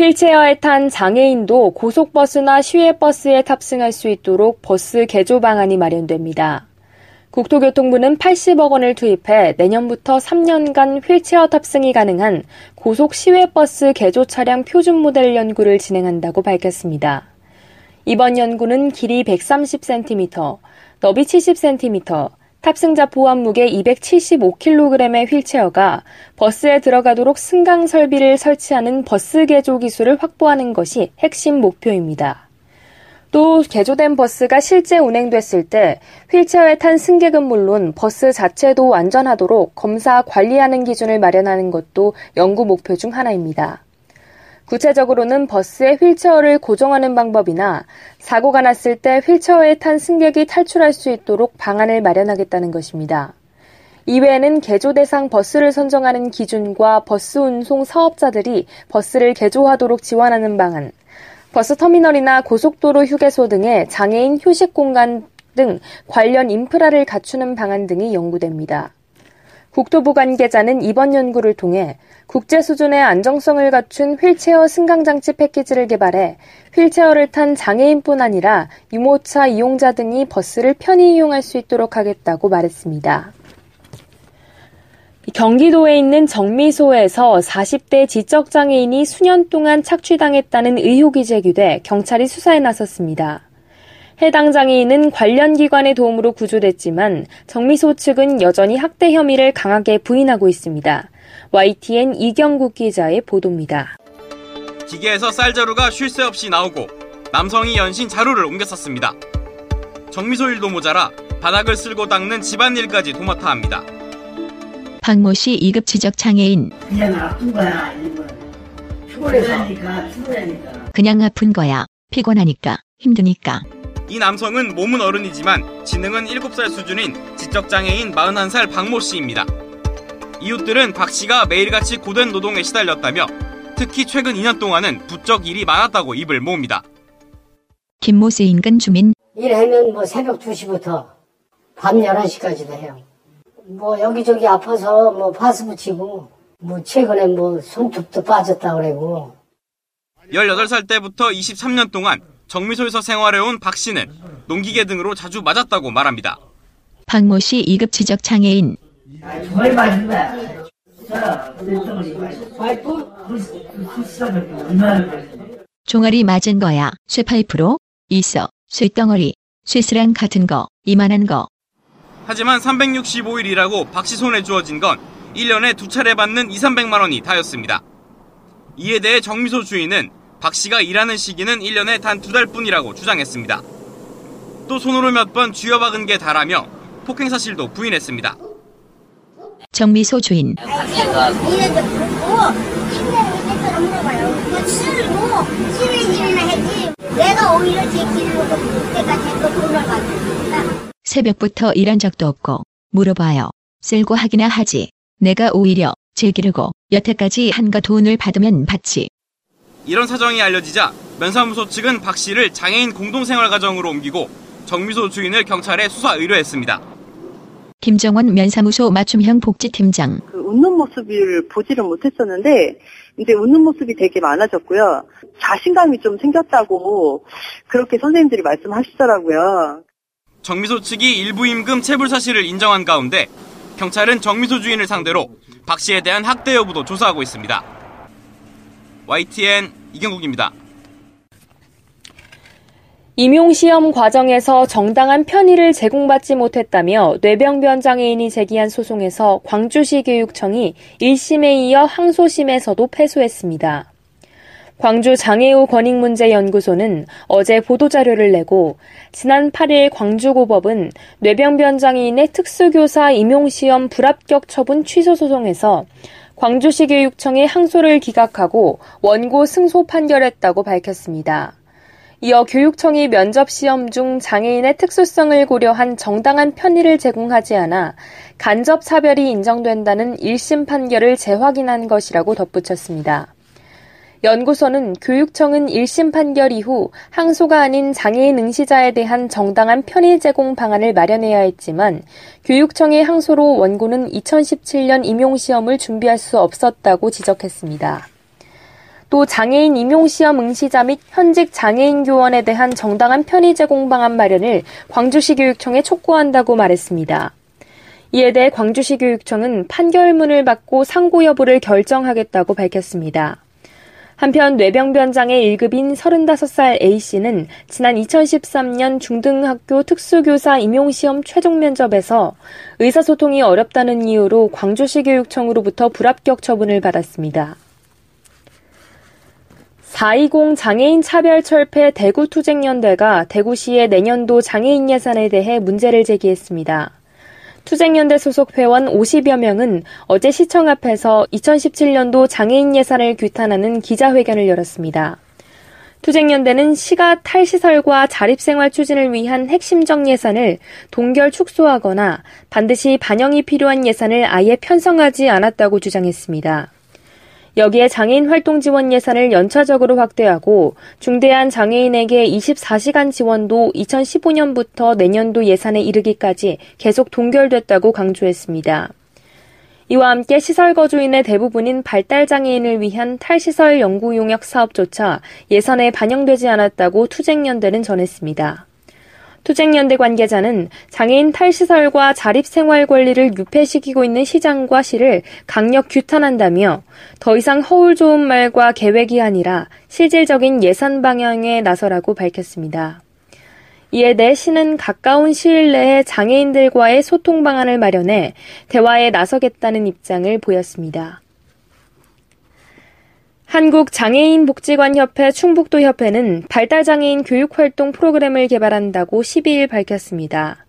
휠체어에 탄 장애인도 고속버스나 시외버스에 탑승할 수 있도록 버스 개조 방안이 마련됩니다. 국토교통부는 80억 원을 투입해 내년부터 3년간 휠체어 탑승이 가능한 고속 시외버스 개조 차량 표준 모델 연구를 진행한다고 밝혔습니다. 이번 연구는 길이 130cm, 너비 70cm, 탑승자 포함 무게 275kg의 휠체어가 버스에 들어가도록 승강 설비를 설치하는 버스 개조 기술을 확보하는 것이 핵심 목표입니다. 또 개조된 버스가 실제 운행됐을 때 휠체어에 탄 승객은 물론 버스 자체도 안전하도록 검사 관리하는 기준을 마련하는 것도 연구 목표 중 하나입니다. 구체적으로는 버스의 휠체어를 고정하는 방법이나 사고가 났을 때 휠체어에 탄 승객이 탈출할 수 있도록 방안을 마련하겠다는 것입니다. 이외에는 개조 대상 버스를 선정하는 기준과 버스 운송 사업자들이 버스를 개조하도록 지원하는 방안, 버스 터미널이나 고속도로 휴게소 등의 장애인 휴식 공간 등 관련 인프라를 갖추는 방안 등이 연구됩니다. 국토부 관계자는 이번 연구를 통해 국제 수준의 안정성을 갖춘 휠체어 승강장치 패키지를 개발해 휠체어를 탄 장애인뿐 아니라 유모차 이용자 등이 버스를 편히 이용할 수 있도록 하겠다고 말했습니다. 경기도에 있는 정미소에서 40대 지적장애인이 수년 동안 착취당했다는 의혹이 제기돼 경찰이 수사에 나섰습니다. 해당 장애인은 관련 기관의 도움으로 구조됐지만 정미소 측은 여전히 학대 혐의를 강하게 부인하고 있습니다. YTN 이경국 기자의 보도입니다. 기계에서 쌀자루가 쉴 새 없이 나오고 남성이 연신 자루를 옮겨 썼습니다. 정미소 일도 모자라 바닥을 쓸고 닦는 집안일까지 도맡아 합니다. 박모 씨 2급 지적 장애인. 그냥 아픈 거야, 이거. 피곤하니까, 피곤하니까. 그냥 아픈 거야. 피곤하니까, 힘드니까. 이 남성은 몸은 어른이지만 지능은 7살 수준인 지적장애인 41살 박모 씨입니다. 이웃들은 박 씨가 매일같이 고된 노동에 시달렸다며 특히 최근 2년 동안은 부쩍 일이 많았다고 입을 모읍니다. 김모스 인근 주민. 일하면 뭐 새벽 2시부터 밤 11시까지도 해요. 뭐 여기저기 아파서 뭐 파스 붙이고 뭐 최근에 뭐 손톱도 빠졌다 그러고 18살 때부터 23년 동안 정미소에서 생활해온 박 씨는 농기계 등으로 자주 맞았다고 말합니다. 박모 씨 2급 지적 장애인. 맞은 거야. 종아리 맞은 거야. 쇠파이프로 있어. 쇠덩어리. 쇠스랑 같은 거. 이만한 거. 하지만 365일 이라고 박 씨 손에 주어진 건 1년에 두 차례 받는 2, 300만 원이 다였습니다. 이에 대해 정미소 주인은 박 씨가 일하는 시기는 1년에 단 두 달뿐이라고 주장했습니다. 또 손으로 몇 번 쥐어박은 게 다라며 폭행 사실도 부인했습니다. 정미소 주인. 새벽부터 일한 적도 없고 물어봐요. 쓸고 하기나 하지. 내가 오히려 제 기르고 여태까지 한가 돈을 받으면 받지. 이런 사정이 알려지자 면사무소 측은 박 씨를 장애인 공동생활가정으로 옮기고 정미소 주인을 경찰에 수사 의뢰했습니다. 김정원 면사무소 맞춤형 복지팀장. 그 웃는 모습을 보지를 못했었는데 이제 웃는 모습이 되게 많아졌고요. 자신감이 좀 생겼다고 그렇게 선생님들이 말씀하시더라고요. 정미소 측이 일부 임금 체불 사실을 인정한 가운데 경찰은 정미소 주인을 상대로 박 씨에 대한 학대 여부도 조사하고 있습니다. YTN 이경국입니다. 임용시험 과정에서 정당한 편의를 제공받지 못했다며 뇌병변 장애인이 제기한 소송에서 광주시 교육청이 1심에 이어 항소심에서도 패소했습니다. 광주 장애우 권익문제연구소는 어제 보도자료를 내고 지난 8일 광주고법은 뇌병변 장애인의 특수교사 임용시험 불합격 처분 취소 소송에서 광주시 교육청의 항소를 기각하고 원고 승소 판결했다고 밝혔습니다. 이어 교육청이 면접 시험 중 장애인의 특수성을 고려한 정당한 편의를 제공하지 않아 간접 차별이 인정된다는 1심 판결을 재확인한 것이라고 덧붙였습니다. 연구소는 교육청은 1심 판결 이후 항소가 아닌 장애인 응시자에 대한 정당한 편의 제공 방안을 마련해야 했지만 교육청의 항소로 원고는 2017년 임용시험을 준비할 수 없었다고 지적했습니다. 또 장애인 임용시험 응시자 및 현직 장애인 교원에 대한 정당한 편의 제공 방안 마련을 광주시 교육청에 촉구한다고 말했습니다. 이에 대해 광주시 교육청은 판결문을 받고 상고 여부를 결정하겠다고 밝혔습니다. 한편 뇌병변 장애 1급인 35살 A씨는 지난 2013년 중등학교 특수교사 임용시험 최종 면접에서 의사소통이 어렵다는 이유로 광주시 교육청으로부터 불합격 처분을 받았습니다. 420 장애인 차별 철폐 대구투쟁연대가 대구시의 내년도 장애인 예산에 대해 문제를 제기했습니다. 투쟁연대 소속 회원 50여 명은 어제 시청 앞에서 2017년도 장애인 예산을 규탄하는 기자회견을 열었습니다. 투쟁연대는 시가 탈시설과 자립생활 추진을 위한 핵심적 예산을 동결 축소하거나 반드시 반영이 필요한 예산을 아예 편성하지 않았다고 주장했습니다. 여기에 장애인 활동 지원 예산을 연차적으로 확대하고 중대한 장애인에게 24시간 지원도 2015년부터 내년도 예산에 이르기까지 계속 동결됐다고 강조했습니다. 이와 함께 시설 거주인의 대부분인 발달 장애인을 위한 탈시설 연구 용역 사업조차 예산에 반영되지 않았다고 투쟁연대는 전했습니다. 투쟁연대 관계자는 장애인 탈시설과 자립생활 권리를 유폐시키고 있는 시장과 시를 강력 규탄한다며 더 이상 허울 좋은 말과 계획이 아니라 실질적인 예산 방향에 나서라고 밝혔습니다. 이에 대해 시는 가까운 시일 내에 장애인들과의 소통 방안을 마련해 대화에 나서겠다는 입장을 보였습니다. 한국장애인복지관협회 충북도협회는 발달장애인 교육활동 프로그램을 개발한다고 12일 밝혔습니다.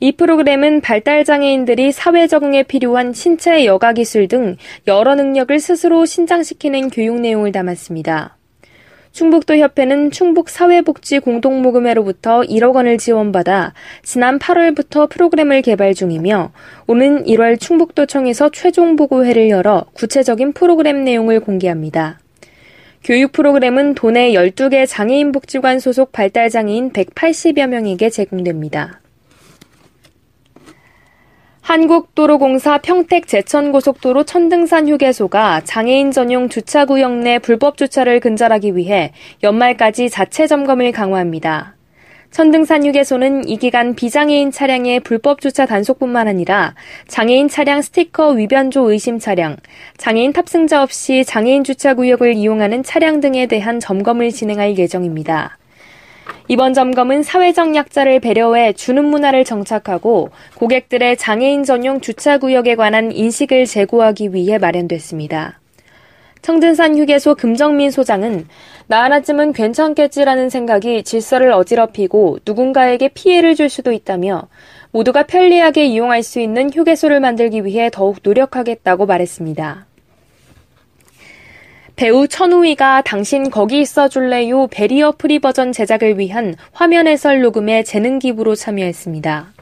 이 프로그램은 발달장애인들이 사회 적응에 필요한 신체 여가 기술 등 여러 능력을 스스로 신장시키는 교육 내용을 담았습니다. 충북도 협회는 충북 사회복지 공동모금회로부터 1억 원을 지원받아 지난 8월부터 프로그램을 개발 중이며 오는 1월 충북도청에서 최종 보고회를 열어 구체적인 프로그램 내용을 공개합니다. 교육 프로그램은 도내 12개 장애인 복지관 소속 발달 장애인 180여 명에게 제공됩니다. 한국도로공사 평택 제천고속도로 천등산 휴게소가 장애인 전용 주차구역 내 불법 주차를 근절하기 위해 연말까지 자체 점검을 강화합니다. 천등산 휴게소는 이 기간 비장애인 차량의 불법 주차 단속뿐만 아니라 장애인 차량 스티커 위변조 의심 차량, 장애인 탑승자 없이 장애인 주차 구역을 이용하는 차량 등에 대한 점검을 진행할 예정입니다. 이번 점검은 사회적 약자를 배려해 주는 문화를 정착하고 고객들의 장애인 전용 주차 구역에 관한 인식을 제고하기 위해 마련됐습니다. 청든산 휴게소 금정민 소장은 나 하나쯤은 괜찮겠지라는 생각이 질서를 어지럽히고 누군가에게 피해를 줄 수도 있다며 모두가 편리하게 이용할 수 있는 휴게소를 만들기 위해 더욱 노력하겠다고 말했습니다. 배우 천우희가 당신 거기 있어 줄래요 barrier free 버전 제작을 위한 화면 해설 녹음에 재능 기부로 참여했습니다.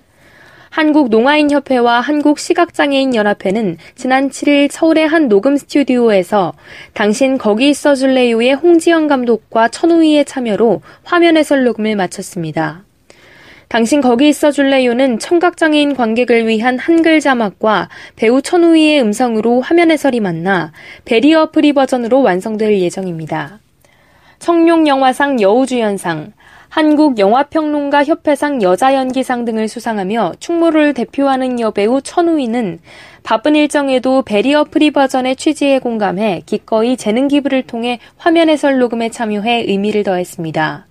한국농아인협회와 한국시각장애인연합회는 지난 7일 서울의 한 녹음 스튜디오에서 당신 거기 있어 줄래요의 홍지영 감독과 천우희의 참여로 화면 해설 녹음을 마쳤습니다. 당신 거기 있어 줄래요는 청각장애인 관객을 위한 한글 자막과 배우 천우희의 음성으로 화면 해설이 만나 barrier free 버전으로 완성될 예정입니다. 청룡 영화상 여우주연상, 한국영화평론가 협회상 여자연기상 등을 수상하며 충무로를 대표하는 여배우 천우희는 바쁜 일정에도 barrier free 버전의 취지에 공감해 기꺼이 재능 기부를 통해 화면 해설 녹음에 참여해 의미를 더했습니다.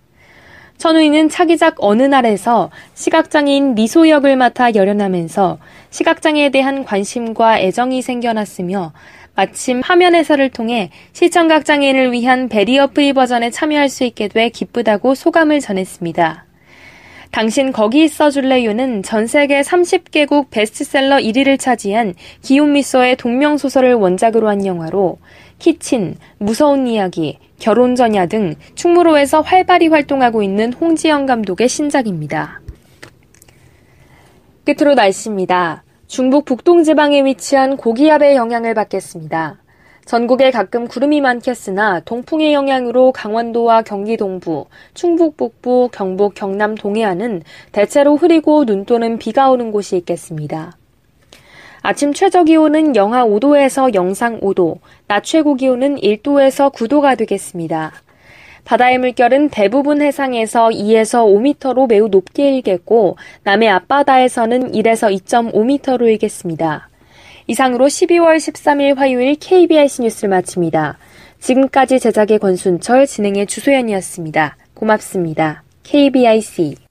천우희는 차기작 어느 날에서 시각장애인 미소 역을 맡아 열연하면서 시각장애에 대한 관심과 애정이 생겨났으며 마침 화면 해설을 통해 시청각 장애인을 위한 barrier free 버전에 참여할 수 있게 돼 기쁘다고 소감을 전했습니다. 당신 거기 있어 줄래요는 전 세계 30개국 베스트셀러 1위를 차지한 기욤 뮈소의 동명소설을 원작으로 한 영화로 키친, 무서운 이야기, 결혼 전야 등 충무로에서 활발히 활동하고 있는 홍지영 감독의 신작입니다. 끝으로 날씨입니다. 중북 북동 지방에 위치한 고기압의 영향을 받겠습니다. 전국에 가끔 구름이 많겠으나 동풍의 영향으로 강원도와 경기 동부, 충북 북부, 경북, 경남 동해안은 대체로 흐리고 눈 또는 비가 오는 곳이 있겠습니다. 아침 최저 기온은 영하 5도에서 영상 5도, 낮 최고 기온은 1도에서 9도가 되겠습니다. 바다의 물결은 대부분 해상에서 2에서 5m로 매우 높게 일겠고 남해 앞바다에서는 1에서 2.5m로 일겠습니다. 이상으로 12월 13일 화요일 KBIC 뉴스를 마칩니다. 지금까지 제작의 권순철, 진행의 주소연이었습니다. 고맙습니다. KBIC